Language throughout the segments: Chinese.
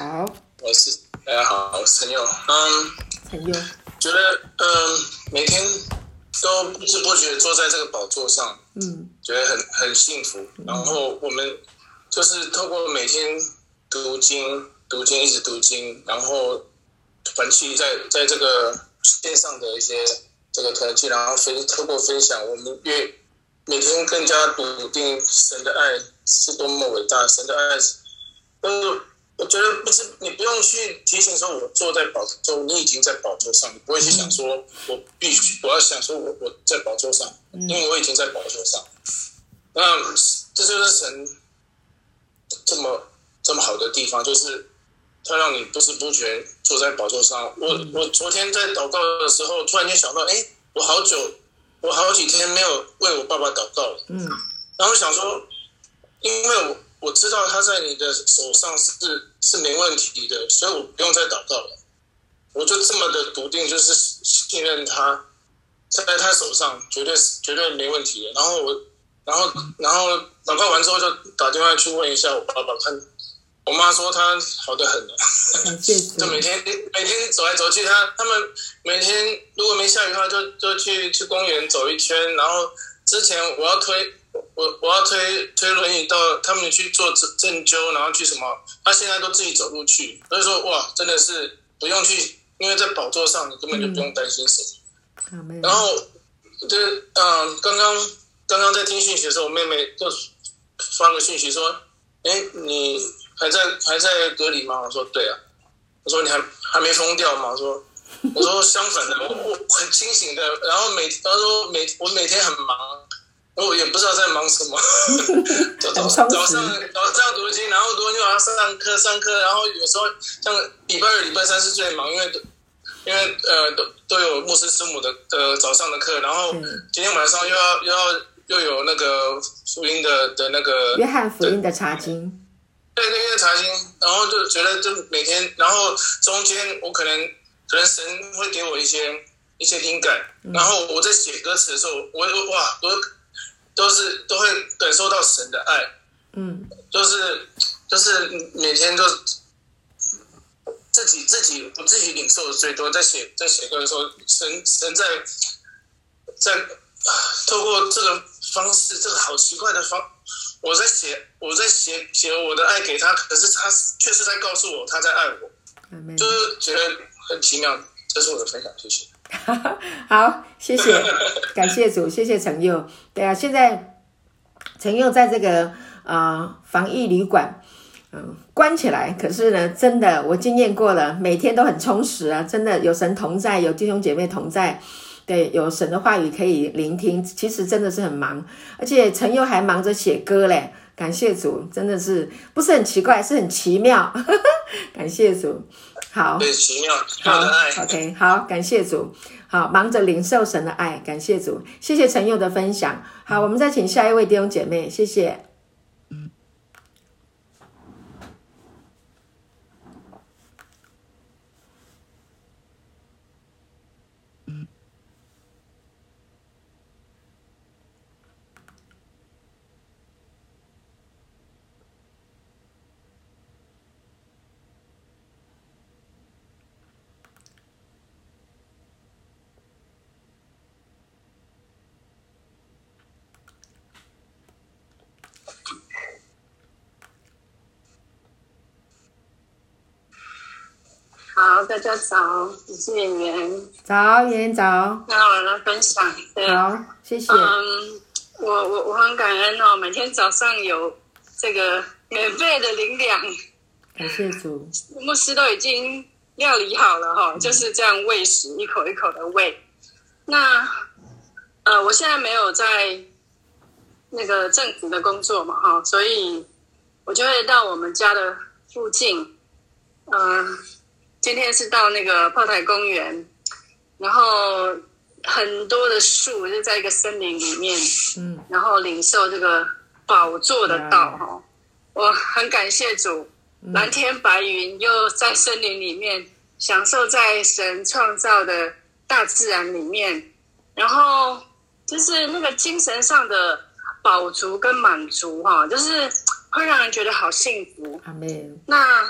好，我是大家好，我是陈佑。嗯，陈佑觉得嗯，每天都不知不觉坐在这个宝座上，嗯，觉得很很幸福。然后我们就是透过每天读经、读经一直读经，然后团契在在这个线上的一些这个团契，然后分透过分享，我们越每天更加笃定神的爱是多么伟大，神的爱是。呃，我觉得不是你不用去提醒说，我坐在宝座，你已经在宝座上，你不会去想说，我必须我要想说我我在宝座上，因为我已经在宝座上。那这就是神这么这么好的地方，就是他让你不知不觉坐在宝座上。我我昨天在祷告的时候，突然间想到，哎，我好久，我好几天没有为我爸爸祷告了。嗯，然后想说，因为我。我知道他在你的手上是是没问题的，所以我不用再祷告了。我就这么的笃定，就是信任他，在他手上绝对是绝对没问题的。然后我，然后然后祷告完之后，就打电话去问一下我爸爸，看我妈说他好的很了，就每天每天走来走去，他他们每天如果没下雨的话，就就去去公园走一圈。然后之前我要推。我我要推推轮椅到他们去做针针灸，然后去什么？他现在都自己走路去，所以说哇，真的是不用去，因为在宝座上，你根本就不用担心什么。嗯、然后就是嗯，刚刚刚刚在听讯息的时候，我妹妹就发个讯息说：“哎，你还在还在隔离吗？”我说：“对啊。”我说：“你还还没疯掉吗？”我说：“我说相反的，我我很清醒的。”然后每他说每我每天很忙。我也不知道在忙什么，早早上早上读经，然后读完就要上课上课，然后有时候像礼拜二、礼拜三是最忙，因为因为呃都都有牧师师母的呃早上的课，然后今天晚上又要又要又有那个福音的的那个约翰福音的查经，对对，因为查经，然后就觉得就每天，然后中间我可能可能神会给我一些一些灵感，然后我在写歌词的时候，我哇我。都是都会感受到神的爱，嗯，就是就是每天都自己自己我自己领受的最多，在写在写歌的时候，神神在在透过这个方式，这个好奇怪的方，我在写我在写写我的爱给他，可是他却是在告诉我他在爱我，嗯、就是觉得很奇妙。这是我的分享，谢谢。好，谢谢，感谢主，谢谢陈佑。对啊，现在陈佑在这个啊、呃、防疫旅馆，嗯、呃，关起来。可是呢，真的我经验过了，每天都很充实啊，真的有神同在，有弟兄姐妹同在，对，有神的话语可以聆听。其实真的是很忙，而且陈佑还忙着写歌嘞。感谢主，真的是不是很奇怪，是很奇妙。感谢主。好，对，奇妙，好的爱。OK，好，感谢主。好，忙着领受神的爱，感谢主，谢谢陈佑的分享。好，我们再请下一位弟兄姐妹，谢谢。好，大家早，我是演员。早，演员早。那我来分享。对，好，谢谢。嗯，我我我很感恩哦，每天早上有这个免费的灵粮。感谢主。牧师都已经料理好了哈、哦，就是这样喂食，一口一口的喂。那呃，我现在没有在那个政府的工作嘛哈，所以我就会到我们家的附近，嗯、呃。今天是到那个炮台公园，然后很多的树就在一个森林里面，嗯，然后领受这个宝座的道哈、嗯，我很感谢主，蓝天白云又在森林里面享受在神创造的大自然里面，然后就是那个精神上的饱足跟满足哈，就是会让人觉得好幸福。那。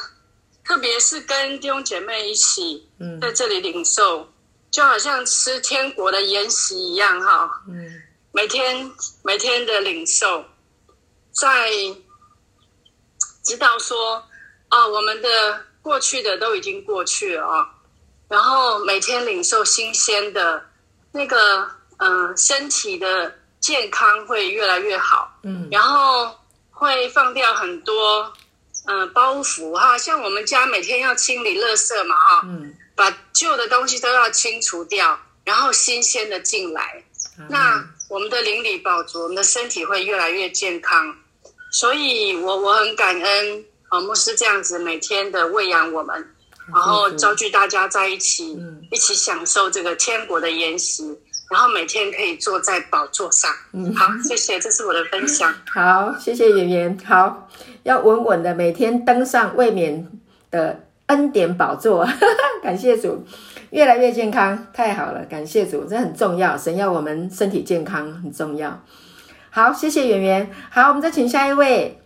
特别是跟弟兄姐妹一起在这里领受，嗯、就好像吃天国的筵席一样哈。嗯，每天每天的领受，在知道说啊，我们的过去的都已经过去了啊，然后每天领受新鲜的那个嗯、呃，身体的健康会越来越好。嗯，然后会放掉很多。嗯、呃，包袱哈，像我们家每天要清理垃圾嘛，哈，嗯，把旧的东西都要清除掉，然后新鲜的进来，嗯、那我们的邻里宝足，我们的身体会越来越健康。所以我我很感恩啊，牧师这样子每天的喂养我们，然后召集大家在一起，嗯、一起享受这个天国的筵席，然后每天可以坐在宝座上。嗯，好，谢谢，这是我的分享。好，谢谢圆圆。好。要稳稳的每天登上未免的恩典宝座，感谢主，越来越健康，太好了，感谢主，这很重要，神要我们身体健康很重要。好，谢谢圆圆。好，我们再请下一位。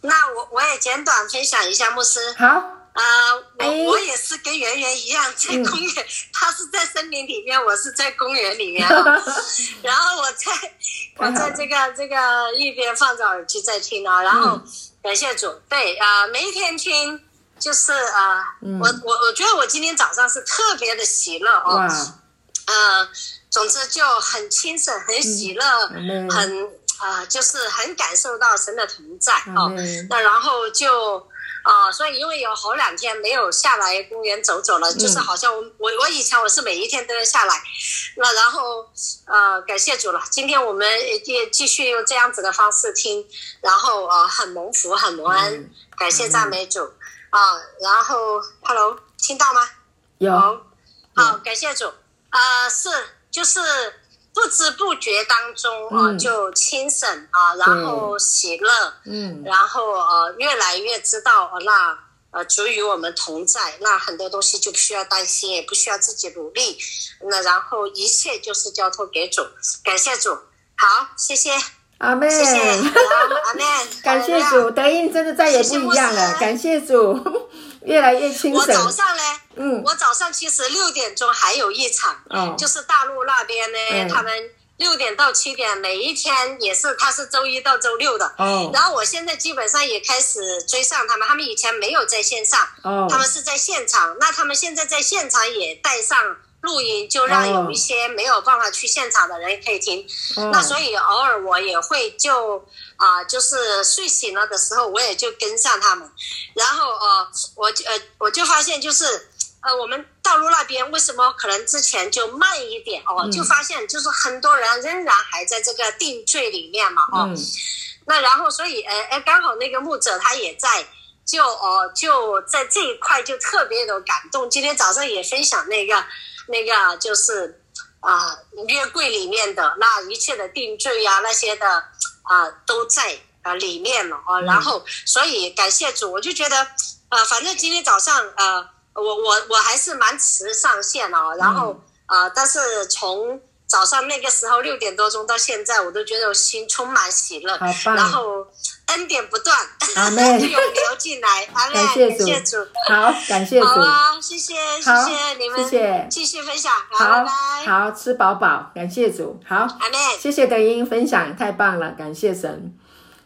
那我我也简短分享一下，牧师。好。啊、呃，我我也是跟圆圆一样，在公园，嗯、他是在森林里面，我是在公园里面。然后我在 我在这个这个一边放着耳机在听啊，然后感谢主，对啊、呃，每一天听就是啊，呃嗯、我我我觉得我今天早上是特别的喜乐哦，嗯、呃，总之就很清醒，很喜乐，嗯、很啊、呃，就是很感受到神的同在哦，嗯、那然后就。啊、呃，所以因为有好两天没有下来公园走走了，嗯、就是好像我我我以前我是每一天都要下来，那然后呃感谢主了，今天我们也继续用这样子的方式听，然后呃很蒙福很蒙恩，嗯、感谢赞美主啊、呃，然后 Hello 听到吗？有，好感谢主啊、呃，是就是。不知不觉当中啊，就轻省啊，然后喜乐，嗯，然后呃，越来越知道那呃主与我们同在，那很多东西就不需要担心，也不需要自己努力，那然后一切就是交托给主，感谢主，好，谢谢，阿妹，谢谢，阿妹，感谢主，德音真的再也不一样了，感谢主。越来越清楚。我早上呢，嗯，我早上其实六点钟还有一场，哦，就是大陆那边呢，嗯、他们六点到七点，每一天也是，他是周一到周六的，哦，然后我现在基本上也开始追上他们，他们以前没有在线上，哦，他们是在现场，那他们现在在现场也带上。录音就让有一些没有办法去现场的人可以听，哦、那所以偶尔我也会就啊、呃，就是睡醒了的时候，我也就跟上他们，然后呃，我就呃我就发现就是呃，我们道路那边为什么可能之前就慢一点哦，嗯、就发现就是很多人仍然还在这个定罪里面嘛哦，嗯、那然后所以呃哎刚好那个牧者他也在，就哦、呃、就在这一块就特别的感动，今天早上也分享那个。那个就是啊、呃，约柜里面的那一切的定罪呀、啊，那些的啊、呃，都在啊、呃、里面了啊。然后，所以感谢主，我就觉得啊、呃，反正今天早上呃，我我我还是蛮迟上线哦。然后啊、呃，但是从早上那个时候六点多钟到现在，我都觉得我心充满喜乐。然后。恩典不断，阿妹就流进来，阿 妹感谢主，好，感谢主，好，谢谢，谢谢你们，谢谢，继续分享，好，好，吃饱饱，感谢主，好，阿妹，谢谢德音分享，太棒了，感谢神，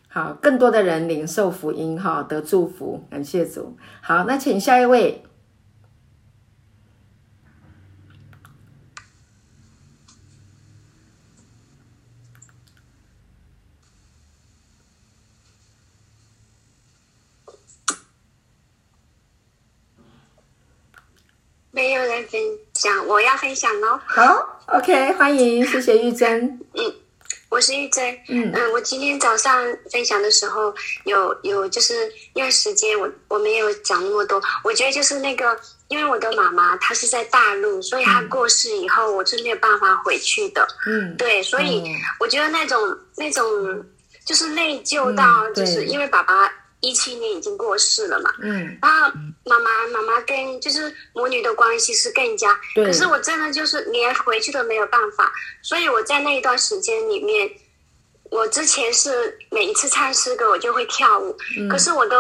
好，更多的人领受福音哈，得祝福，感谢主，好，那请下一位。没有人分享，我要分享喽。好，OK，欢迎，谢谢玉珍。嗯，我是玉珍。嗯嗯、呃，我今天早上分享的时候，有有就是因为时间我我没有讲那么多。我觉得就是那个，因为我的妈妈她是在大陆，所以她过世以后，我是没有办法回去的。嗯，对，所以我觉得那种那种就是内疚到，就是因为爸爸。一七年已经过世了嘛，嗯，然后妈妈妈妈跟就是母女的关系是更加，对可是我真的就是连回去都没有办法，所以我在那一段时间里面，我之前是每一次唱诗歌我就会跳舞，嗯、可是我都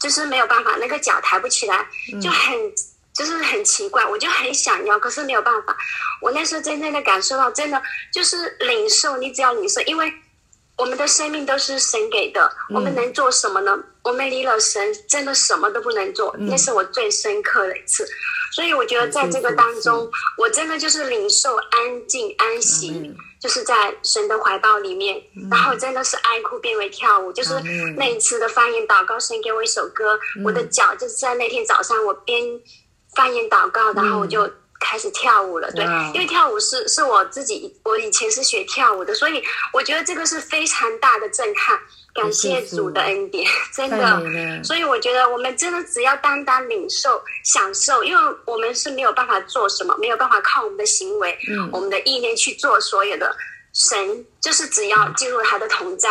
就是没有办法，那个脚抬不起来，就很、嗯、就是很奇怪，我就很想要，可是没有办法。我那时候真正的感受到，真的就是领受，你只要领受，因为。我们的生命都是神给的，我们能做什么呢？嗯、我们离了神，真的什么都不能做。嗯、那是我最深刻的一次，所以我觉得在这个当中，我真的就是领受安静安息，嗯、就是在神的怀抱里面，嗯、然后真的是爱哭变为跳舞。就是那一次的方言祷告，神给我一首歌，嗯、我的脚就是在那天早上，我边方言祷告，然后我就。开始跳舞了，对，因为跳舞是是我自己，我以前是学跳舞的，所以我觉得这个是非常大的震撼。感谢主的恩典，真的。所以我觉得我们真的只要单单领受、享受，因为我们是没有办法做什么，没有办法靠我们的行为、嗯、我们的意念去做所有的。神就是只要进入他的同在，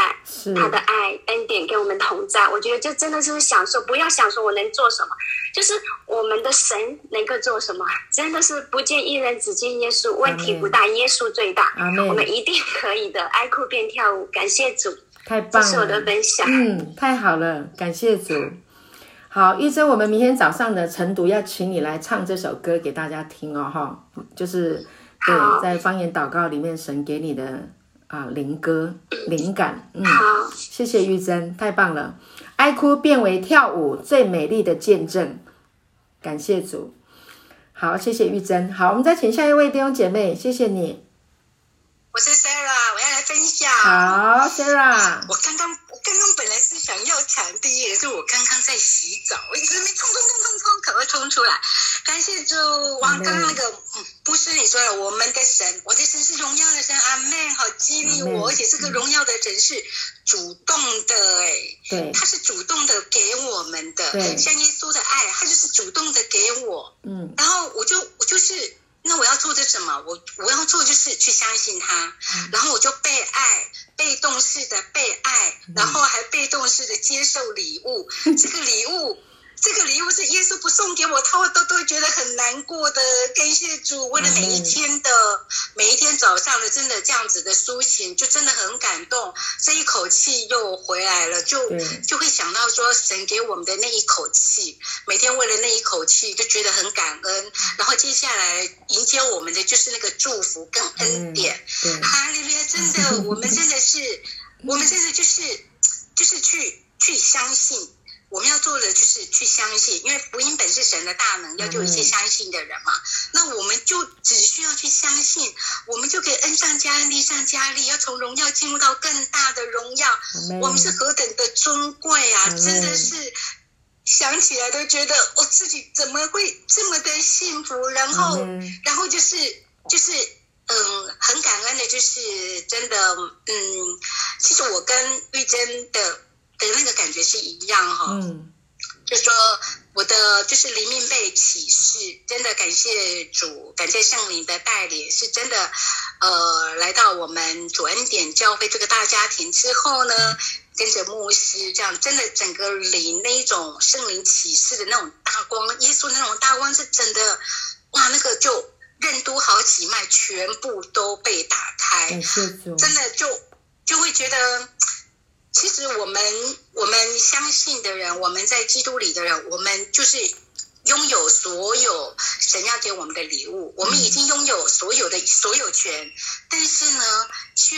他的爱恩典跟我们同在，我觉得就真的是享受。不要想说我能做什么，就是我们的神能够做什么，真的是不见一人，只见耶稣，问题不大，耶稣最大。我们一定可以的，爱哭变跳舞，感谢主，太棒了，这是我的分享。嗯，太好了，感谢主。好，玉珍，我们明天早上的晨读要请你来唱这首歌给大家听哦，哈，就是。对，在方言祷告里面，神给你的啊灵歌灵感，嗯，好谢谢玉珍，太棒了，哀哭变为跳舞，最美丽的见证，感谢主，好，谢谢玉珍，好，我们再请下一位弟兄姐妹，谢谢你，我是 Sarah，我要来分享，好，Sarah，我刚刚我刚刚本来是想要抢第一，是我刚刚在洗澡，我一直没冲冲冲冲冲，可不可以冲出来？感谢主，王刚刚那个，嗯，不是你说的，我们的神，我的神是荣耀的神，阿门，好激励我，而且这个荣耀的神是主动的，哎，对，他是主动的给我们的，对，像耶稣的爱，他就是主动的给我，嗯，然后我就我就是，那我要做的什么？我我要做就是去相信他，嗯，然后我就被爱，被动式的被爱，然后还被动式的接受礼物，嗯，这个礼物。这个礼物是耶稣不送给我，他会都都会觉得很难过的。感谢主，为了每一天的、嗯、每一天早上的真的这样子的苏醒，就真的很感动。这一口气又回来了，就、嗯、就会想到说神给我们的那一口气，每天为了那一口气就觉得很感恩。然后接下来迎接我们的就是那个祝福跟恩典。哈利路亚！真的，我们真的是，我们真的就是就是去去相信。我们要做的就是去相信，因为福音本是神的大能，要救一切相信的人嘛。那我们就只需要去相信，我们就可以恩上加恩，利上加利，要从荣耀进入到更大的荣耀。我们是何等的尊贵啊！真的是想起来都觉得我自己怎么会这么的幸福？然后，然后就是就是嗯，很感恩的，就是真的嗯，其实我跟玉珍的。的那个感觉是一样哈，嗯，就说我的就是灵命被启示，真的感谢主，感谢圣灵的带领，是真的，呃，来到我们主恩典教会这个大家庭之后呢，跟着牧师这样，真的整个灵那一种圣灵启示的那种大光，耶稣那种大光是真的，哇，那个就任督好几脉全部都被打开，真的就就会觉得。其实我们我们相信的人，我们在基督里的人，我们就是拥有所有神要给我们的礼物，我们已经拥有所有的所有权，但是呢，却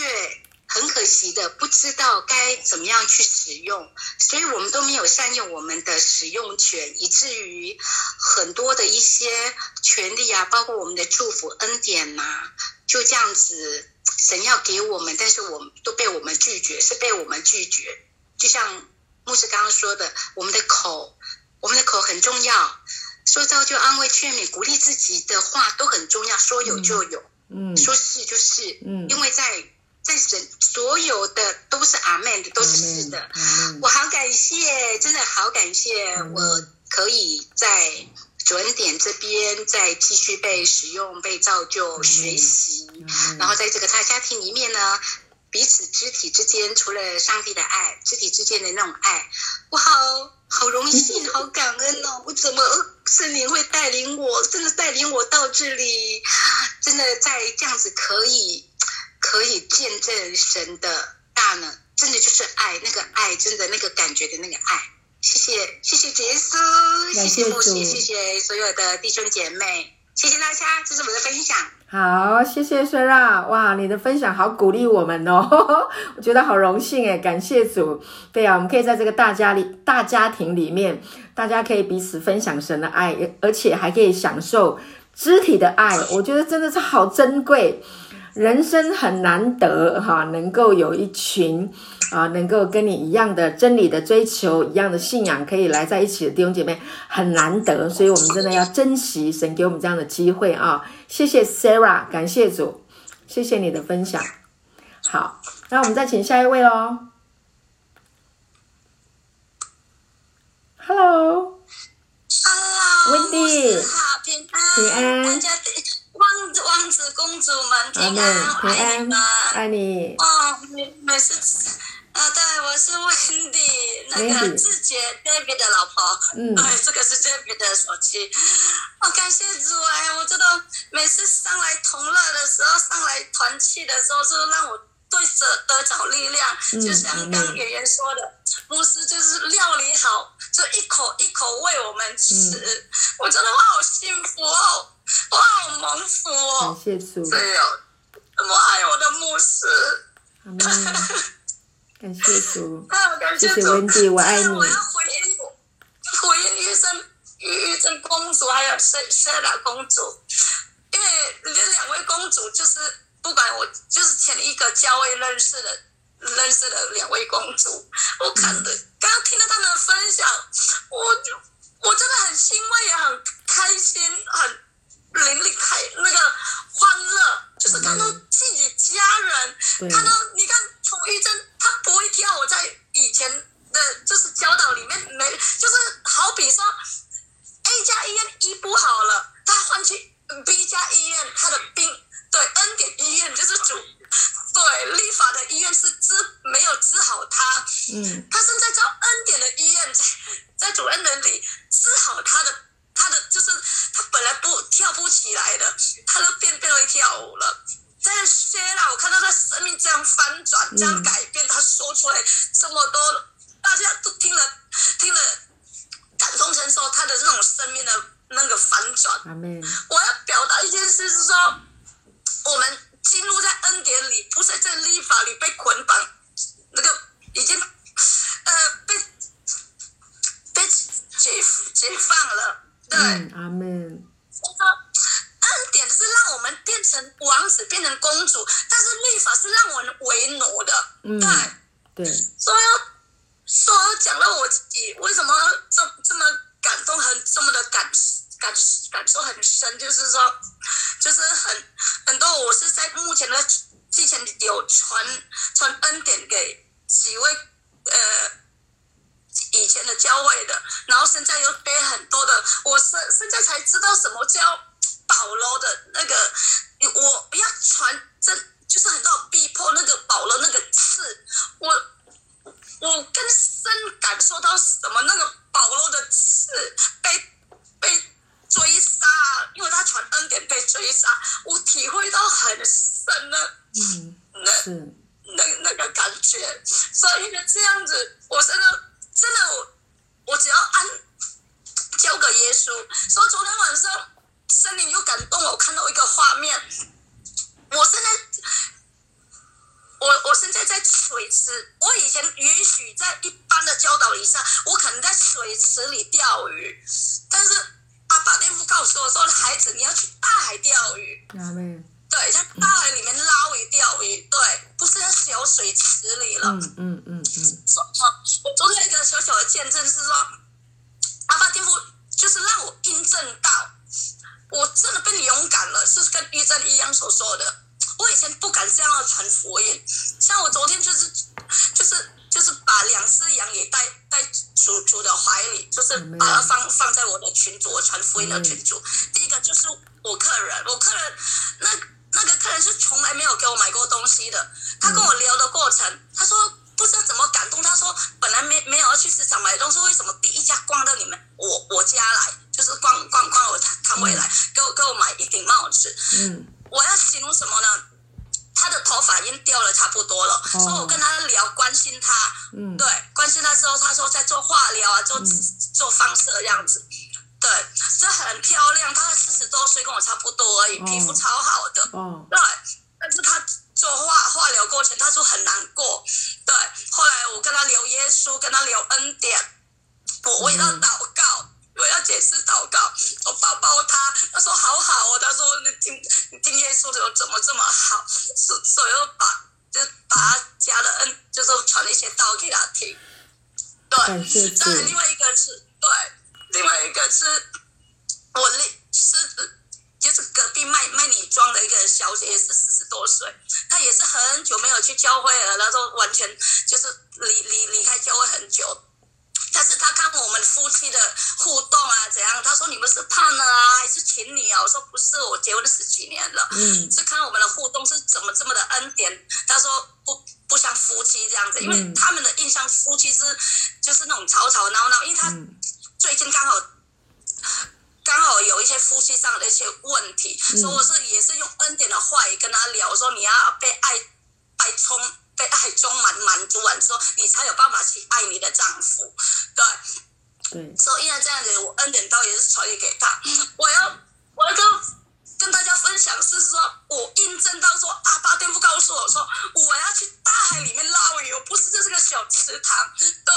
很可惜的不知道该怎么样去使用，所以我们都没有善用我们的使用权，以至于很多的一些权利啊，包括我们的祝福恩典呐、啊，就这样子。神要给我们，但是我们都被我们拒绝，是被我们拒绝。就像牧师刚刚说的，我们的口，我们的口很重要，说造就、安慰、劝勉、鼓励自己的话都很重要。说有就有，嗯，说是就是，嗯，因为在在神所有的都是阿门的，都是是的。我好感谢，真的好感谢，我可以在。主恩典这边再继续被使用、被造就、学习，然后在这个大家庭里面呢，彼此肢体之间，除了上帝的爱，肢体之间的那种爱，我好好荣幸、好感恩哦！我怎么圣灵会带领我，真的带领我到这里，真的在这样子可以可以见证神的大呢，真的就是爱，那个爱，真的那个感觉的那个爱。谢谢，谢谢杰叔，谢谢父亲，谢谢所有的弟兄姐妹，谢谢大家，这是我的分享。好，谢谢 Sarah，哇，你的分享好鼓励我们哦，我觉得好荣幸诶，感谢主。对啊，我们可以在这个大家里大家庭里面，大家可以彼此分享神的爱，而且还可以享受肢体的爱，我觉得真的是好珍贵，人生很难得哈，能够有一群啊，能够跟你一样的真理的追求，一样的信仰，可以来在一起的弟兄姐妹很难得，所以我们真的要珍惜神给我们这样的机会啊。谢谢 Sarah，感谢主，谢谢你的分享。好，那我们再请下一位喽。Hello，Hello，Wendy，好，平安，平安，大家王子、王子、公主们平安，平安，爱你。哦，每每次。啊，对，我是 Wendy，那个志杰 David 的老婆。嗯，对，这个是 David 的手机。我、哦、感谢主哎，我知道每次上来同乐的时候，上来团契的时候，是让我对着得着力量。嗯、就像刚刚圆圆说的，牧师就是料理好，就一口一口喂我们吃。嗯、我真的我好幸福哦，我好蒙福哦。感谢主。对哦，这么爱我的牧师。嗯 感谢主，谢谢温蒂，我爱你。我要回应，回应玉珍、玉珍公主还有塞塞拉公主，因为这两位公主就是不管我，就是前一个教会认识的、认识的两位公主。我看的刚刚听到他们的分享，我就我真的很欣慰，也很开心，很灵里开那个欢乐，就是看到自己家人，嗯、看到你看从玉珍。他不会跳，我在以前的就是教导里面没，就是好比说 A 家医院医不好了，他换去 B 家医院，他的病对 N 点医院就是主对立法的医院是治没有治好他，嗯，他现在叫恩典的医院，在在主恩人里治好他的他的就是他本来不跳不起来的，他都变变会跳舞了。在谢啦，我看到他生命这样翻转，这样改变，他说出来这么多，大家都听了听了感同身受，他的这种生命的那个反转。我要表达一件事是说，我们进入在恩典里，不是在立法里被捆绑，那个已经呃被被解解放了。对，阿门。恩典是让我们变成王子，变成公主，但是立法是让我们为奴的。嗯、对，对。所以说讲到我自己为什么这这么感动，很这么的感感感受很深，就是说，就是很很多我是在目前的之前有传传恩典给几位呃以前的教会的，然后现在又背很多的，我现现在才知道什么叫。保罗的那个，我不要传真，就是很多逼迫那个保罗那个刺，我我更深感受到什么？那个保罗的刺被被追杀，因为他传恩典被追杀，我体会到很深的，嗯，那那那个感觉，所以呢这样子，我真的真的我我只要按交给耶稣，所以昨天晚上。森林又感动了，我看到一个画面。我现在，我我现在在水池。我以前允许在一般的教导以上，我可能在水池里钓鱼。但是对，在大海里面捞鱼钓鱼。对，不是在小水池里了。嗯嗯嗯嗯。我昨天一个小小的见证是说，阿爸天父就是让我印证到。我真的变勇敢了，是跟玉珍一样所说的。我以前不敢这样传福音，像我昨天就是，就是就是把两只羊也带带主主的怀里，就是把它放放在我的群主，我传福音的群主。第一个就是我客人，我客人那那个客人是从来没有给我买过东西的，他跟我聊的过程，他说不知道怎么感动，他说本来没没有要去市场买东西，为什么第一家逛到你们我我家来？就是逛逛逛，我摊位来给我给我买一顶帽子。嗯，我要形容什么呢？他的头发已经掉了差不多了，所以我跟他聊，关心他，嗯，对，关心他之后，他说在做化疗啊，做做放射这样子，对，这很漂亮，她四十多岁，跟我差不多而已，皮肤超好的，哦，对，但是她做化化疗过程，她说很难过，对，后来我跟她聊耶稣，跟她聊恩典，我为她祷告。我要解释祷告，我抱抱他，他说好好哦，他说你听你听耶稣的怎么这么好，所所以我把就把他加的恩，就是传一些道给他听。对，但是另外一个是是我那是就是隔壁卖卖女装的一个小姐，也是四十多岁，她也是很久没有去教会了，然后完全就是离离离开教会很久。但是他看我们夫妻的互动啊，怎样？他说你们是胖了啊，还是情侣啊？我说不是，我结婚十几年了，嗯，是看我们的互动是怎么这么的恩典。他说不不像夫妻这样子，因为他们的印象夫妻是就是那种吵吵闹闹。因为他最近刚好刚好有一些夫妻上的一些问题，所以我是也是用恩典的话语跟他聊，说你要被爱爱充。被爱充满满足完之后，你才有办法去爱你的丈夫，对，对。所以因为这样子，我恩典道也是传递给他。我要，我要跟跟大家分享是说，我印证到说，阿爸天父告诉我说，我要去大海里面捞鱼，我不是这是个小池塘，对。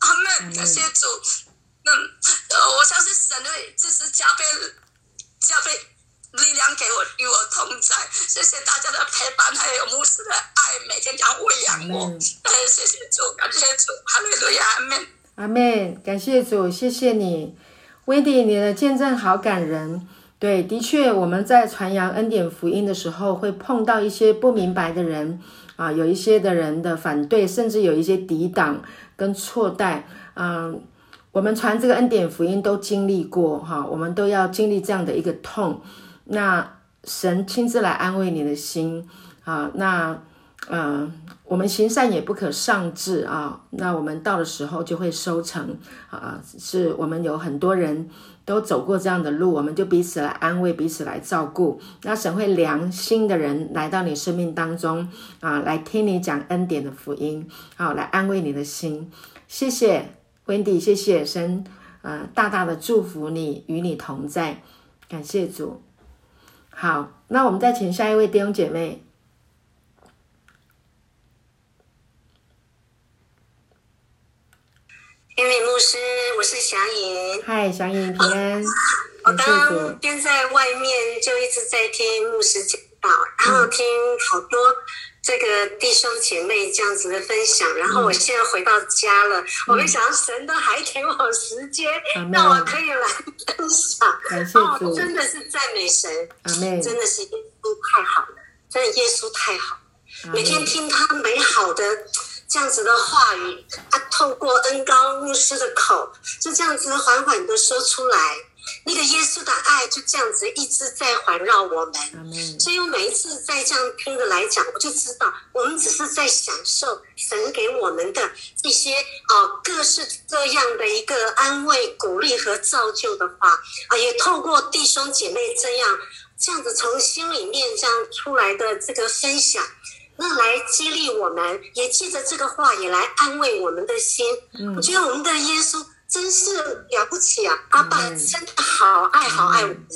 阿妹，感谢主。嗯，呃，我相信神会就是加倍加倍。力量给我，与我同在。谢谢大家的陪伴，还有牧师的爱，每天这样喂养我。哎，谢谢主，感谢主，哈利路亚，阿门。阿门，感谢主，谢谢你，Wendy，你的见证好感人。对，的确，我们在传扬恩典福音的时候，会碰到一些不明白的人啊，有一些的人的反对，甚至有一些抵挡跟错待。嗯，我们传这个恩典福音都经历过哈、我们都要经历这样的一个痛。那神亲自来安慰你的心啊，那呃，我们行善也不可丧志啊。那我们到的时候就会收成啊，是我们有很多人都走过这样的路，我们就彼此来安慰，彼此来照顾。那神会良心的人来到你生命当中啊，来听你讲恩典的福音，好、来安慰你的心。谢谢 Wendy，谢谢神，呃，大大的祝福你，与你同在，感谢主。好，那我们再请下一位弟兄姐妹。天美牧师，我是祥颖。嗨，祥颖平安。我刚刚边在外面就一直在听牧师讲道，然后听好多。这个弟兄姐妹这样子的分享，然后我现在回到家了，嗯、我没想到神都还给我时间，让、嗯、我可以来分享。感谢主，哦，真的是赞美神，真的是耶稣太好了，真的耶稣太好，每天听他美好的这样子的话语，他透过恩高牧师的口，就这样子缓缓的说出来。那个耶稣的爱就这样子一直在环绕我们，所以我每一次在这样听着来讲，我就知道我们只是在享受神给我们的这些啊各式各样的一个安慰、鼓励和造就的话啊，也透过弟兄姐妹这样这样子从心里面这样出来的这个分享，那来激励我们，也借着这个话也来安慰我们的心。我觉得我们的耶稣。真是了不起啊！阿爸真的好爱好爱我。们，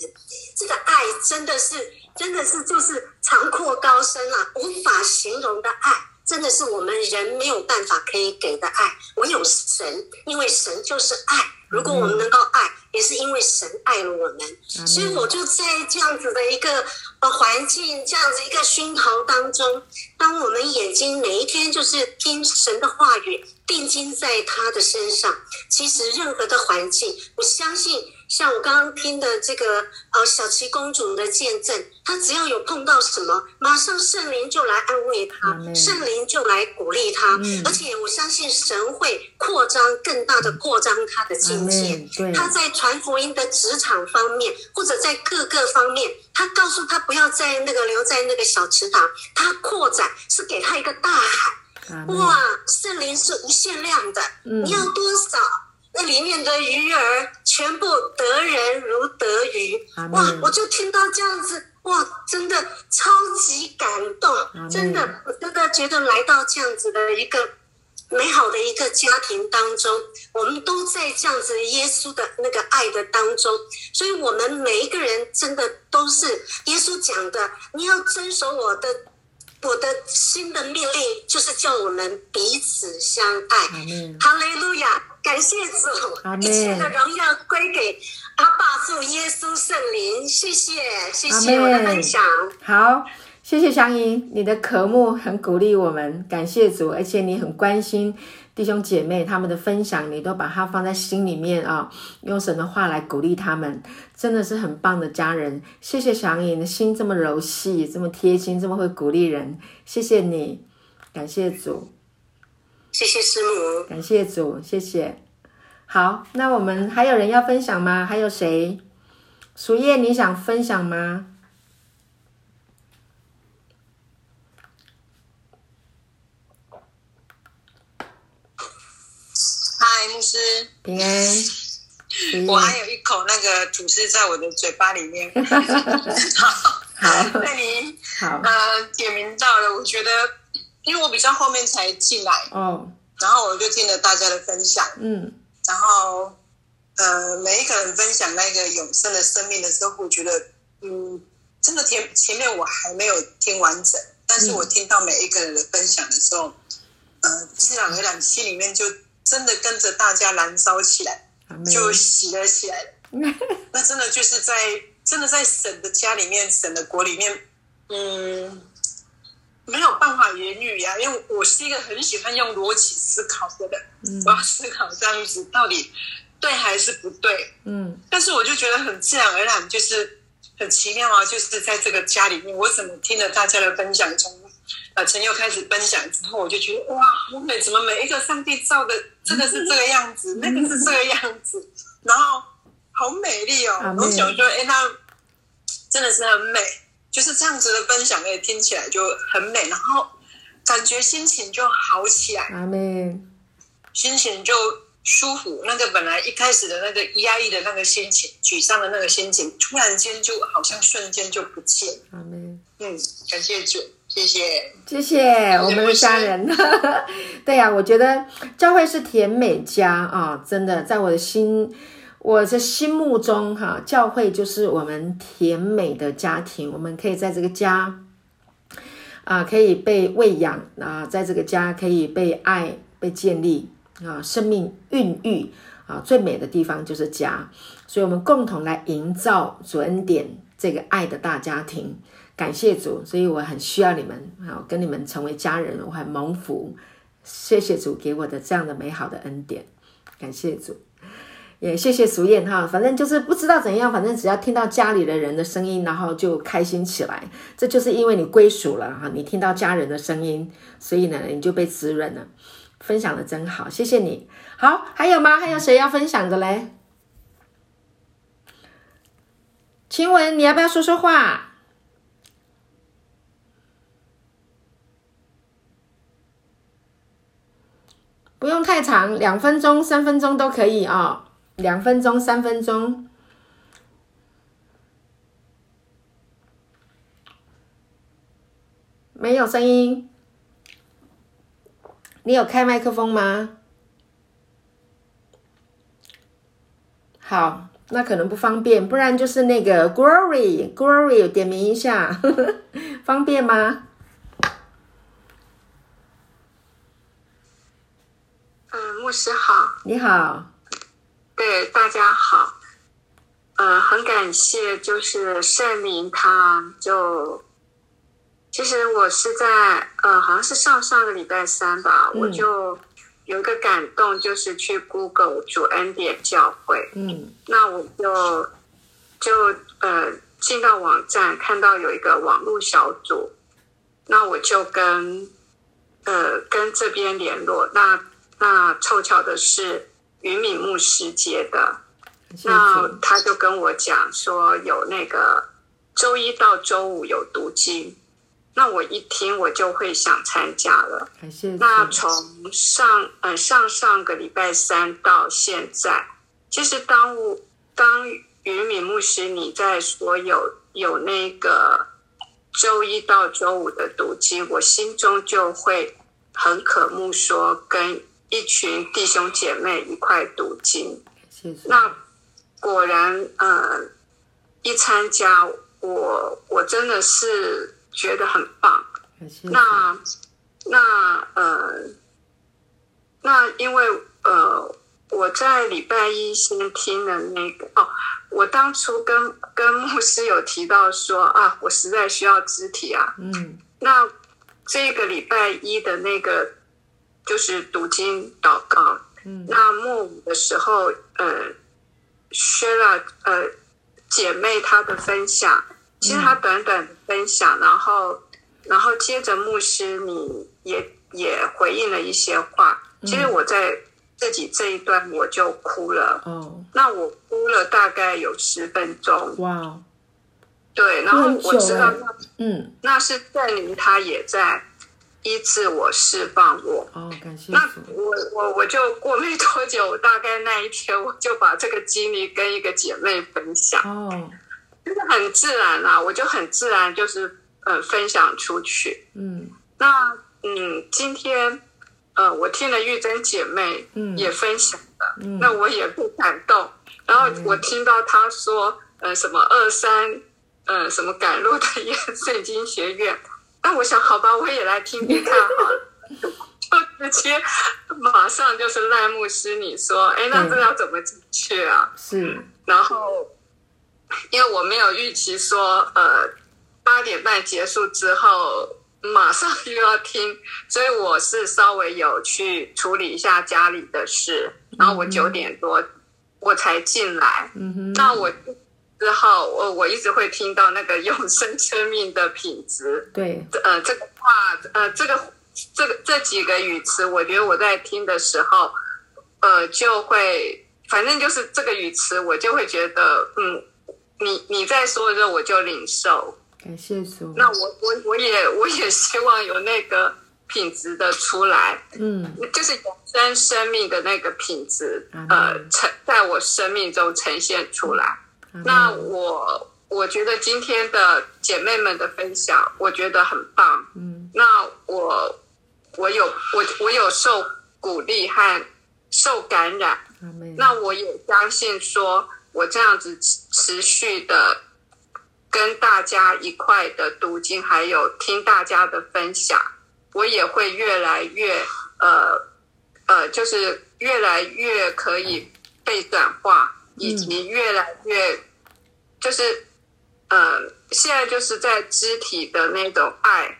这个爱真的是真的是就是长阔高深啊，无法形容的爱，真的是我们人没有办法可以给的爱。唯有神，因为神就是爱。如果我们能够爱，也是因为神爱了我们。所以我就在这样子的一个呃环境，这样子一个熏陶当中，当我们眼睛每一天就是听神的话语。定睛在他的身上，其实任何的环境，我相信，像我刚刚听的这个呃小琪公主的见证，她只要有碰到什么，马上圣灵就来安慰她，圣灵就来鼓励她，而且我相信神会扩张更大的扩张她的境界。她在传福音的职场方面，或者在各个方面，她告诉她不要在那个留在那个小池塘，她扩展是给她一个大海。哇，圣灵是无限量的，嗯、你要多少？那里面的鱼儿全部得人如得鱼。哇，我就听到这样子，哇，真的超级感动，真的，我真的觉得来到这样子的一个美好的一个家庭当中，我们都在这样子耶稣的那个爱的当中，所以我们每一个人真的都是耶稣讲的，你要遵守我的。我的新的命令就是叫我们彼此相爱。哈利路亚，感谢主，一切的荣耀归给阿爸父耶稣圣灵。谢谢，谢谢我的分享。好，谢谢祥莹，你的渴慕很鼓励我们，感谢主，而且你很关心。弟兄姐妹，他们的分享你都把它放在心里面啊，用神的话来鼓励他们，真的是很棒的家人。谢谢祥颖，的心这么柔细，这么贴心，这么会鼓励人。谢谢你，感谢主。谢谢师母，感谢主，谢谢。好，那我们还有人要分享吗？还有谁？淑叶，你想分享吗？牧师平安，我还有一口那个吐司在我的嘴巴里面。好，好，那你好。呃点名到了，我觉得因为我比较后面才进来哦，然后我就听了大家的分享，嗯，然后呃每一个人分享那个永生的生命的时候，我觉得嗯真的前前面我还没有听完整，但是我听到每一个人的分享的时候，呃自然而然心里面就。真的跟着大家燃烧起来，就洗了起来。那真的就是在真的在神的家里面，神的国里面，嗯，没有办法言语呀。因为我是一个很喜欢用逻辑思考的人，嗯、我要思考这样子到底对还是不对。嗯，但是我就觉得很自然而然，就是很奇妙啊！就是在这个家里面，我怎么听了大家的分享中。呃，陈又开始分享之后，我就觉得哇，好美！怎么每一个上帝造的，这个是这个样子，那个是这个样子，然后好美丽哦。我想说，哎，那真的是很美，就是这样子的分享，也听起来就很美，然后感觉心情就好起来。阿门。心情就舒服。那个本来一开始的那个压抑的那个心情、沮丧的那个心情，突然间就好像瞬间就不见。阿门。嗯，感谢主。谢谢，谢谢我们的家人。对呀、啊，我觉得教会是甜美家啊，真的，在我的心，我的心目中哈、啊，教会就是我们甜美的家庭。我们可以在这个家啊，可以被喂养啊，在这个家可以被爱、被建立啊，生命孕育啊，最美的地方就是家。所以，我们共同来营造主恩典这个爱的大家庭。感谢主，所以我很需要你们，好跟你们成为家人，我很蒙福。谢谢主给我的这样的美好的恩典，感谢主，也谢谢淑燕哈。反正就是不知道怎样，反正只要听到家里的人的声音，然后就开心起来。这就是因为你归属了哈，你听到家人的声音，所以呢你就被滋润了。分享的真好，谢谢你。好，还有吗？还有谁要分享的嘞？晴雯，你要不要说说话？不用太长，两分钟、三分钟都可以啊、哦。两分钟、三分钟，没有声音。你有开麦克风吗？好，那可能不方便，不然就是那个 Glory，Glory 点名一下，呵呵，方便吗？嗯牧师好，你好，对大家好，呃，很感谢，就是圣灵他就，其实我是在呃，好像是上上个礼拜三吧，嗯、我就有一个感动，就是去 Google 主恩典教会，嗯，那我就就呃进到网站，看到有一个网络小组，那我就跟呃跟这边联络，那。那凑巧的是云敏牧师接的，那他就跟我讲说有那个周一到周五有读经，那我一听我就会想参加了。那从上呃上上个礼拜三到现在，其实当我当于敏牧师你在所有有那个周一到周五的读经，我心中就会很渴慕，说跟一群弟兄姐妹一块读经。谢谢。那果然，呃，一参加，我我真的是觉得很棒。那那呃，那因为呃。我在礼拜一先听了那个哦，我当初跟跟牧师有提到说啊，我实在需要肢体啊。嗯，那这个礼拜一的那个就是读经祷告。嗯，那末午的时候，呃，薛了呃姐妹她的分享，其实他短短的分享，嗯、然后然后接着牧师你也也回应了一些话。其实我在。自己这一段我就哭了，哦，那我哭了大概有十分钟，哇，对，然后我知道那，嗯，那是圣灵他也在医治我、释放我，哦，感谢。那我我我就过没多久，大概那一天我就把这个经历跟一个姐妹分享，哦，就是很自然啦，我就很自然就是呃分享出去，嗯，那嗯今天。呃，我听了玉珍姐妹嗯也分享的，嗯、那我也不感动。然后我听到她说，呃，什么二三，呃，什么赶路的耶 圣经学院，那我想，好吧，我也来听听看好了。就直接马上就是赖牧师，你说，哎，那这要怎么进去啊？是。然后，因为我没有预期说，呃，八点半结束之后。马上又要听，所以我是稍微有去处理一下家里的事，然后我九点多我才进来。嗯哼，那我之后我我一直会听到那个永生生命的品质。对，呃，这个话，呃，这个这个这几个语词，我觉得我在听的时候，呃，就会反正就是这个语词，我就会觉得，嗯，你你在说的时候，我就领受。感谢主。那我我我也我也希望有那个品质的出来，嗯，就是永生生命的那个品质，呃，呈在我生命中呈现出来。那我我觉得今天的姐妹们的分享，我觉得很棒。嗯，那我我有我我有受鼓励和受感染。那我也相信说，我这样子持续的。跟大家一块的读经，还有听大家的分享，我也会越来越呃呃，就是越来越可以被转化，以及越来越就是呃，现在就是在肢体的那种爱，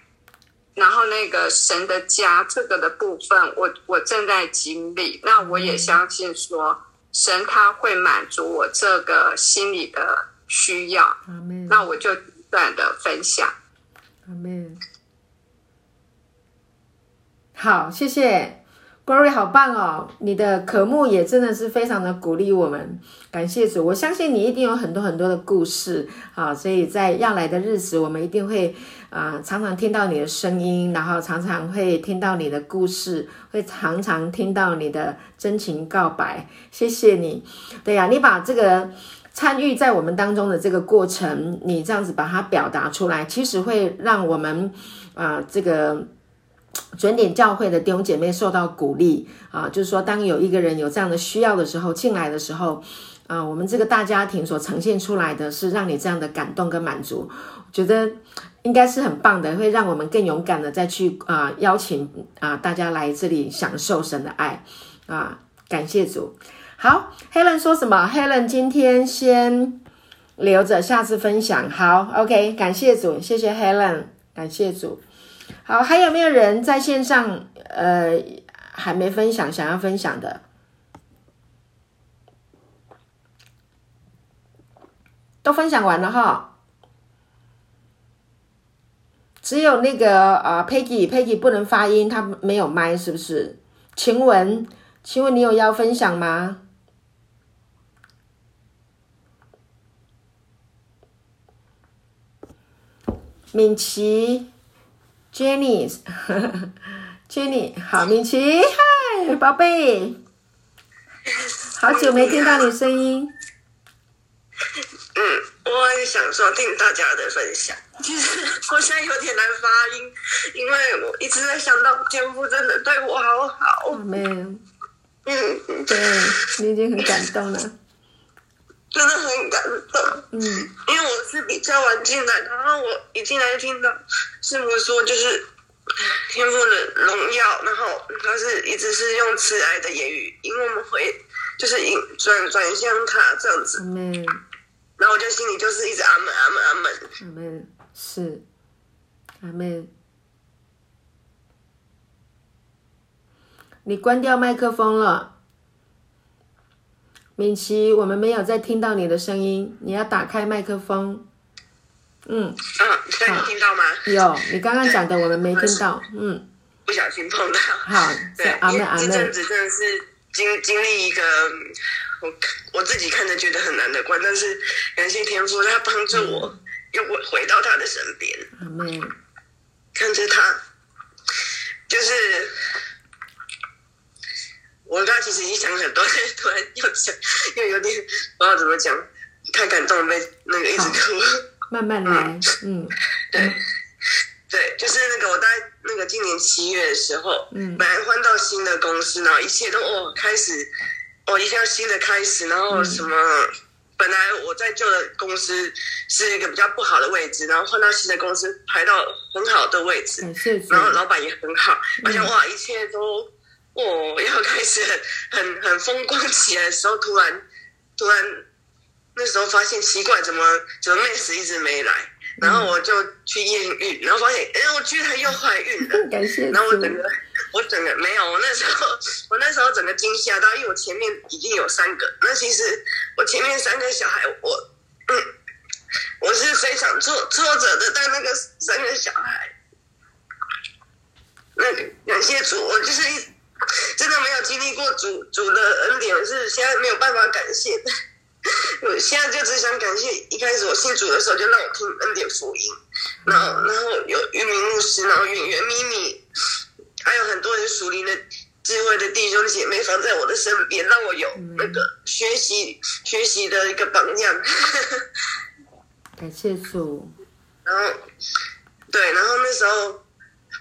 然后那个神的家这个的部分，我我正在经历，那我也相信说，神他会满足我这个心理的。需要，Amen. 那我就不断的分享。阿门。好，谢谢，Glory，好棒哦！你的渴慕也真的是非常的鼓励我们，感谢主。我相信你一定有很多很多的故事啊，所以在要来的日子，我们一定会啊常常听到你的声音，然后常常会听到你的故事，会常常听到你的真情告白。谢谢你，对呀、你把这个。参与在我们当中的这个过程，你这样子把它表达出来，其实会让我们啊、这个准点教会的弟兄姐妹受到鼓励啊、就是说，当有一个人有这样的需要的时候，进来的时候，啊、我们这个大家庭所呈现出来的是让你这样的感动跟满足，我觉得应该是很棒的，会让我们更勇敢的再去啊、邀请啊、大家来这里享受神的爱啊、感谢主。好，Helen 说什么？Helen 今天先留着，下次分享。好，OK，感谢主，谢谢 Helen，感谢主。好，还有没有人在线上？呃，还没分享，想要分享的，都分享完了哈。只有那个啊，Peggy，Peggy 不能发音，她没有麦，是不是？晴雯，请问你有要分享吗？敏琪，Jenny，Jenny，好，敏琪，嗨，宝贝，好久没听到你声音。嗯，我很享受听大家的分享。其实我现在有点难发音，因为我一直在想到天父真的对我好好。没有，嗯，对，你已经很感动了，真的很感动。嗯，因为我是比较晚进来，然后我一进来就听到师母说，就是天赋的荣耀，然后他是一直是用慈爱的言语引我们回，就是引转转向他这样子。嗯。然后我就心里就是一直阿门阿门阿门阿门，是阿门。你关掉麦克风了，敏琪，我们没有再听到你的声音，你要打开麦克风。嗯，嗯，现在听到吗？有，你刚刚讲的我们没听到。嗯，不小心碰到。好，对，阿妹阿妹。这阵子真的是经经历一个。我我自己看着觉得很难的关，但是感谢天父，他帮助我又回回到他的身边。阿妹，看着他，就是我刚刚其实已经想很多，但突然又想又有点不知道怎么讲，太感动被那个一直哭。慢慢来，嗯，对、嗯、对，就是那个我大概那个今年七月的时候，嗯，本来换到新的公司，然后一切都哦开始。哦一定要新的开始，然后什么？嗯、本来我在旧的公司是一个比较不好的位置，然后换到新的公司排到很好的位置，然后老板也很好，而且哇，一切都哦 要开始很很很风光起来的时候，突然突然那时候发现奇怪，怎么怎么妹子一直没来？然后我就去验孕，然后发现哎，我居然又怀孕了，感谢然后我整个。我整个没有，我那时候 我那时候整个惊吓到，因为我前面已经有三个，那其实我前面三个小孩，我嗯，我是非常挫挫折的，但那个三个小孩，那感谢主，我就是 真的没有经历过主主的恩典，是现在没有办法感谢的。我现在就只想感谢，一开始我信主的时候就让我听恩典福音，然后然后有玉明牧师，然后圆圆咪咪。还有很多人属灵的智慧的弟兄姐妹放在我的身边，让我有那个学习学习的一个榜样。感谢主。然后，对，然后那时候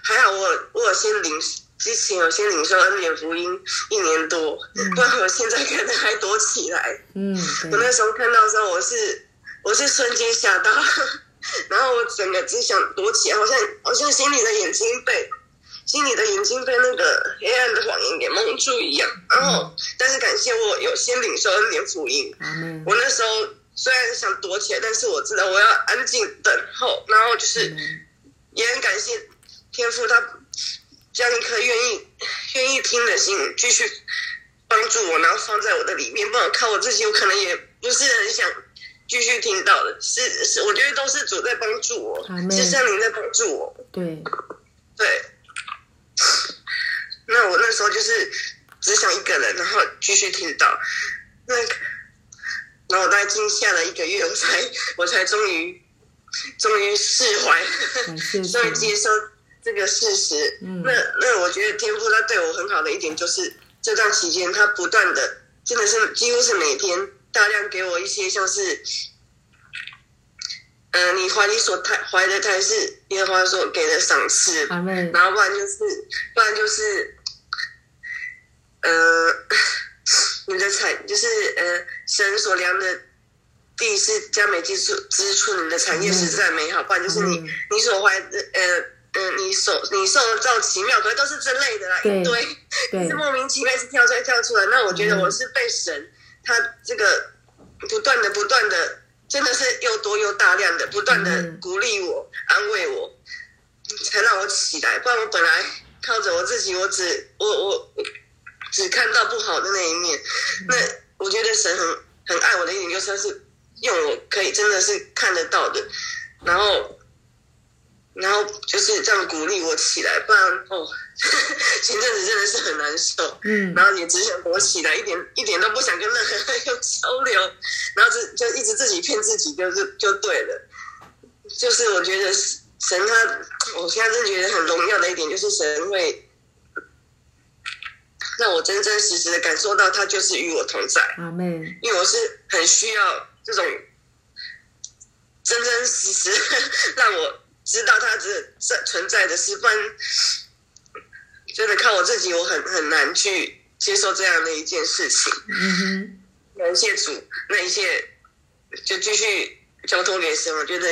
还好我，我我有先领之前有先领受恩典福音一年多，嗯、不然我现在可能还躲起来。嗯，我那时候看到的时候，我是我是瞬间吓到，然后我整个只想躲起来，好像好像心里的眼睛被。心里的眼睛被那个黑暗的谎言给蒙住一样，然后，但是感谢我有先领受恩典福音。我那时候虽然想躲起来，但是我知道我要安静等候，然后就是也很感谢天父，他将一颗愿意愿意听的心继续帮助我，然后放在我的里面。不然靠我自己，我可能也不是很想继续听到的。是是，我觉得都是主在帮助我，是圣灵在帮助我。对，对。那我那时候就是只想一个人，然后继续听到那个，然后我大概静下了一个月，我才我才终于终于释怀，终于接受这个事实。嗯、那那我觉得天父他对我很好的一点就是这段期间他不断的，真的是几乎是每天大量给我一些像是。嗯、呃，你怀你所胎怀的胎是耶和华所给的赏赐，然后不然就是不然就是，呃，你的产就是呃神所量的地是加美之处之处，你的产业实在美好，不然就是你你所怀的呃呃你所你受到奇妙，可是都是这类的啦，一堆是 莫名其妙是跳出来跳出来，那我觉得我是被神他这个不断的不断的。真的是又多又大量的，不断的鼓励我、安慰我，才让我起来。不然我本来靠着我自己，我只我我只看到不好的那一面。那我觉得神很很爱我的一点，就算是用我可以真的是看得到的，然后。然后就是这样鼓励我起来，不然哦，前阵子真的是很难受，嗯，然后也只想躲起来，一点一点都不想跟任何人有交流，然后就就一直自己骗自己，就是就对了，就是我觉得神他，我现在真的觉得很荣耀的一点，就是神会让我真真实实的感受到他就是与我同在，阿门，因为我是很需要这种。真真实实 让我知道他是在存在的是，不然真的靠我自己，我很很难去接受这样的一件事情。嗯哼，感谢主，那一切就继续交通给神，我觉得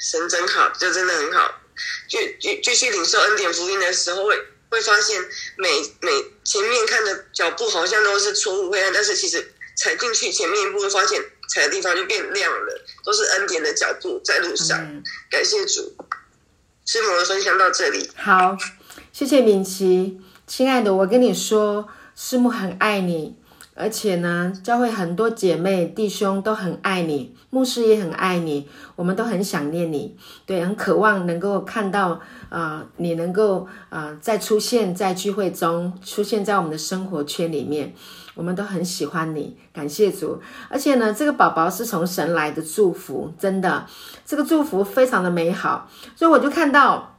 神真好，就真的很好。就继继续领受恩典福音的时候，会会发现每每前面看的脚步好像都是错误黑暗，但是其实踩进去前面一步，会发现踩的地方就变亮了，都是恩典的脚步在路上。嗯、感谢主，师母的分享到这里。好，谢谢敏琪，亲爱的，我跟你说，师母很爱你。而且呢，教会很多姐妹弟兄都很爱你，牧师也很爱你，我们都很想念你，对，很渴望能够看到啊、呃，你能够啊、呃、再出现在聚会中，出现在我们的生活圈里面，我们都很喜欢你，感谢主。而且呢，这个宝宝是从神来的祝福，真的，这个祝福非常的美好，所以我就看到，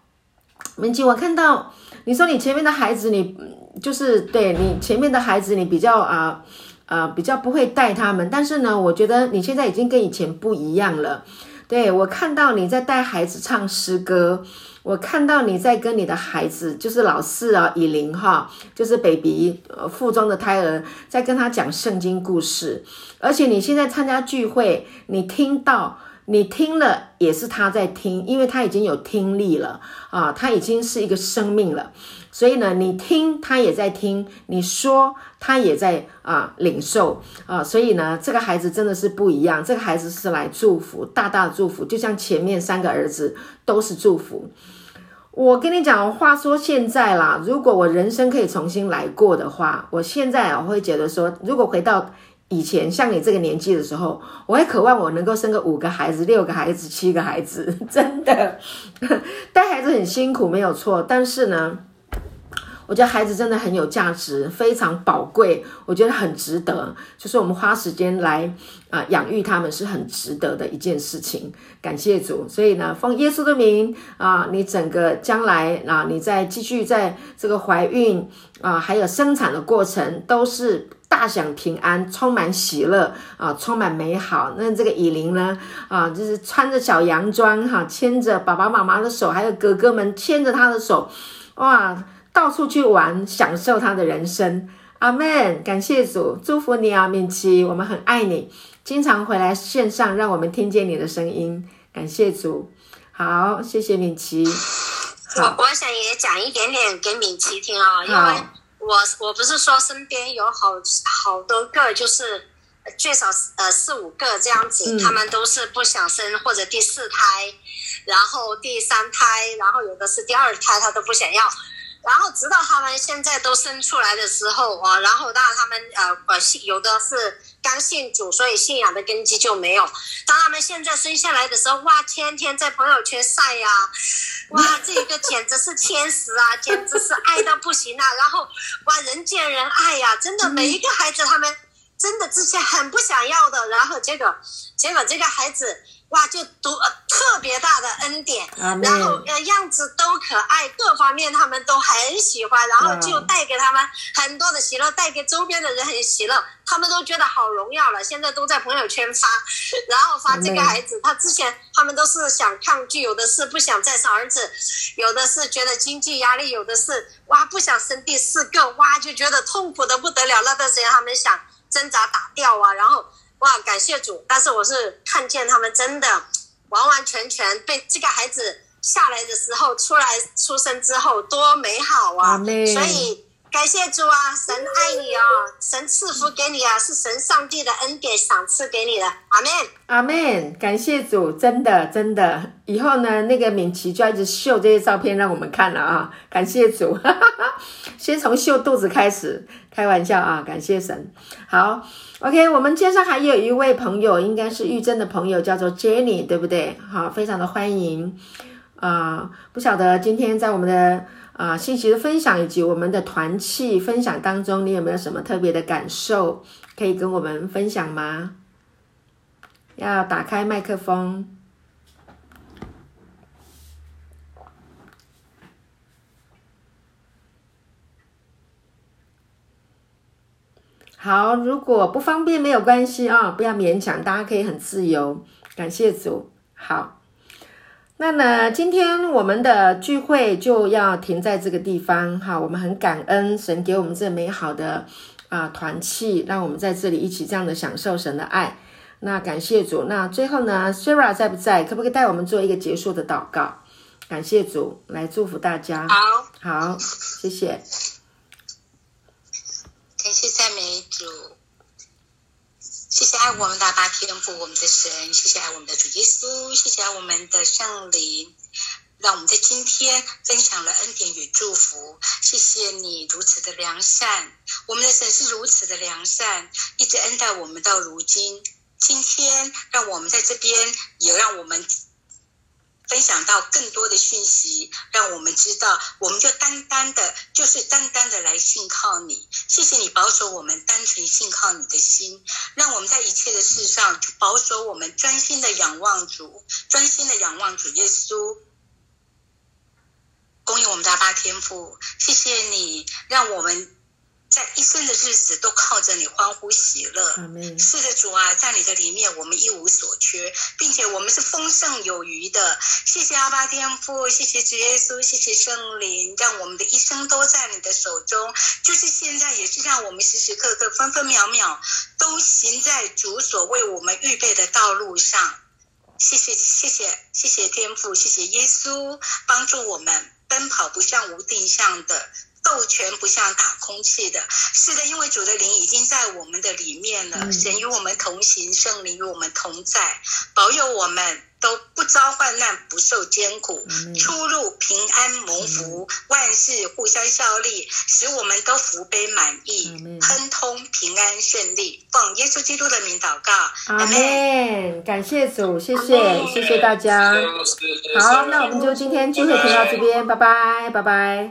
明琪，我看到你说你前面的孩子，你。就是对你前面的孩子，你比较啊呃，呃比较不会带他们，但是呢，我觉得你现在已经跟以前不一样了。对，我看到你在带孩子唱诗歌，我看到你在跟你的孩子，就是老四啊，以琳哈，就是 baby 呃腹中的胎儿，在跟他讲圣经故事，而且你现在参加聚会，你听到。你听了也是他在听，因为他已经有听力了啊，他已经是一个生命了，所以呢，你听他也在听，你说他也在啊领受啊，所以呢，这个孩子真的是不一样，这个孩子是来祝福，大大的祝福，就像前面三个儿子都是祝福。我跟你讲，话说现在啦，如果我人生可以重新来过的话，我现在我会觉得说，如果回到。以前像你这个年纪的时候，我还渴望我能够生个五个孩子、六个孩子、七个孩子，真的 带孩子很辛苦，没有错。但是呢，我觉得孩子真的很有价值，非常宝贵，我觉得很值得。就是我们花时间来啊、养育他们是很值得的一件事情。感谢主，所以呢，奉耶稣的名啊、你整个将来啊、你在继续在这个怀孕啊、还有生产的过程都是。大享平安，充满喜乐啊，充满美好。那这个以琳呢啊，就是穿着小洋装哈，牵着爸爸妈妈的手，还有哥哥们牵着他的手，哇，到处去玩，享受他的人生。阿门，感谢主，祝福你啊，敏琪，我们很爱你，经常回来线上，让我们听见你的声音。感谢主，好，谢谢敏琪。我我想也讲一点点给敏琪听啊，因为。我我不是说身边有好好多个，就是最少呃四五个这样子，嗯，他们都是不想生或者第四胎，然后第三胎，然后有的是第二胎，他都不想要。然后直到他们现在都生出来的时候啊，然后让他们呃呃有的是刚信主，所以信仰的根基就没有。当他们现在生下来的时候，哇，天天在朋友圈晒呀，哇，这个简直是天使啊，简直是爱到不行啊。然后哇，人见人爱呀，真的每一个孩子他们真的之前很不想要的，然后结果结果这个孩子。哇，就独特别大的恩典，然后呃样子都可爱，各方面他们都很喜欢，然后就带给他们很多的喜乐，带给周边的人很喜乐，他们都觉得好荣耀了。现在都在朋友圈发，然后发这个孩子，他之前他们都是想抗拒，有的是不想再生儿子，有的是觉得经济压力，有的是哇不想生第四个，哇就觉得痛苦的不得了。那段时间他们想挣扎打掉啊，然后。哇，感谢主！但是我是看见他们真的完完全全被这个孩子下来的时候，出来出生之后多美好啊！所以感谢主啊，神爱你哦，神赐福给你啊，是神上帝的恩典赏赐给你的。阿门，阿门！感谢主，真的真的，以后呢，那个敏琪就要一直秀这些照片让我们看了啊！感谢主，哈哈，先从秀肚子开始，开玩笑啊！感谢神，好。OK，我们街上还有一位朋友，应该是玉珍的朋友，叫做 Jenny，对不对？好，非常的欢迎啊、不晓得今天在我们的啊、信息的分享以及我们的团契分享当中，你有没有什么特别的感受可以跟我们分享吗？要打开麦克风。好，如果不方便没有关系啊，不要勉强，大家可以很自由。感谢主，好，那呢，今天我们的聚会就要停在这个地方哈。我们很感恩神给我们这美好的啊团契，让我们在这里一起这样的享受神的爱。那感谢主。那最后呢，Sarah 在不在？可不可以带我们做一个结束的祷告？感谢主，来祝福大家。好，好，谢谢。感谢赞美主，谢谢爱我们的大天父，我们的神，谢谢爱我们的主耶稣，谢谢爱我们的圣灵，让我们在今天分享了恩典与祝福。谢谢你如此的良善，我们的神是如此的良善，一直恩待我们到如今。今天让我们在这边，也让我们。分享到更多的讯息，让我们知道，我们就单单的，就是单单的来信靠你。谢谢你保守我们单纯信靠你的心，让我们在一切的事上保守我们专心的仰望主，专心的仰望主耶稣。供应我们的阿爸天父，谢谢你让我们。在一生的日子都靠着你欢呼喜乐。是的，主啊，在你的里面我们一无所缺，并且我们是丰盛有余的。谢谢阿爸天父，谢谢主耶稣，谢谢圣灵，让我们的一生都在你的手中。就是现在，也是让我们时时刻刻、分分秒秒都行在主所为我们预备的道路上。谢谢，谢谢，谢谢天父，谢谢耶稣，帮助我们奔跑不像无定向的。斗拳不像打空气的，是的，因为主的灵已经在我们的里面了。嗯、神与我们同行，圣灵与我们同在，保佑我们都不遭患难，不受艰苦，嗯、出入平安蒙福，嗯、万事互相效力，使我们都福杯满溢，亨、嗯、通平安顺利。奉耶稣基督的名祷告，阿门。感谢主，谢谢，谢谢大家。好，那我们就今天聚会停到这边，拜拜，拜拜。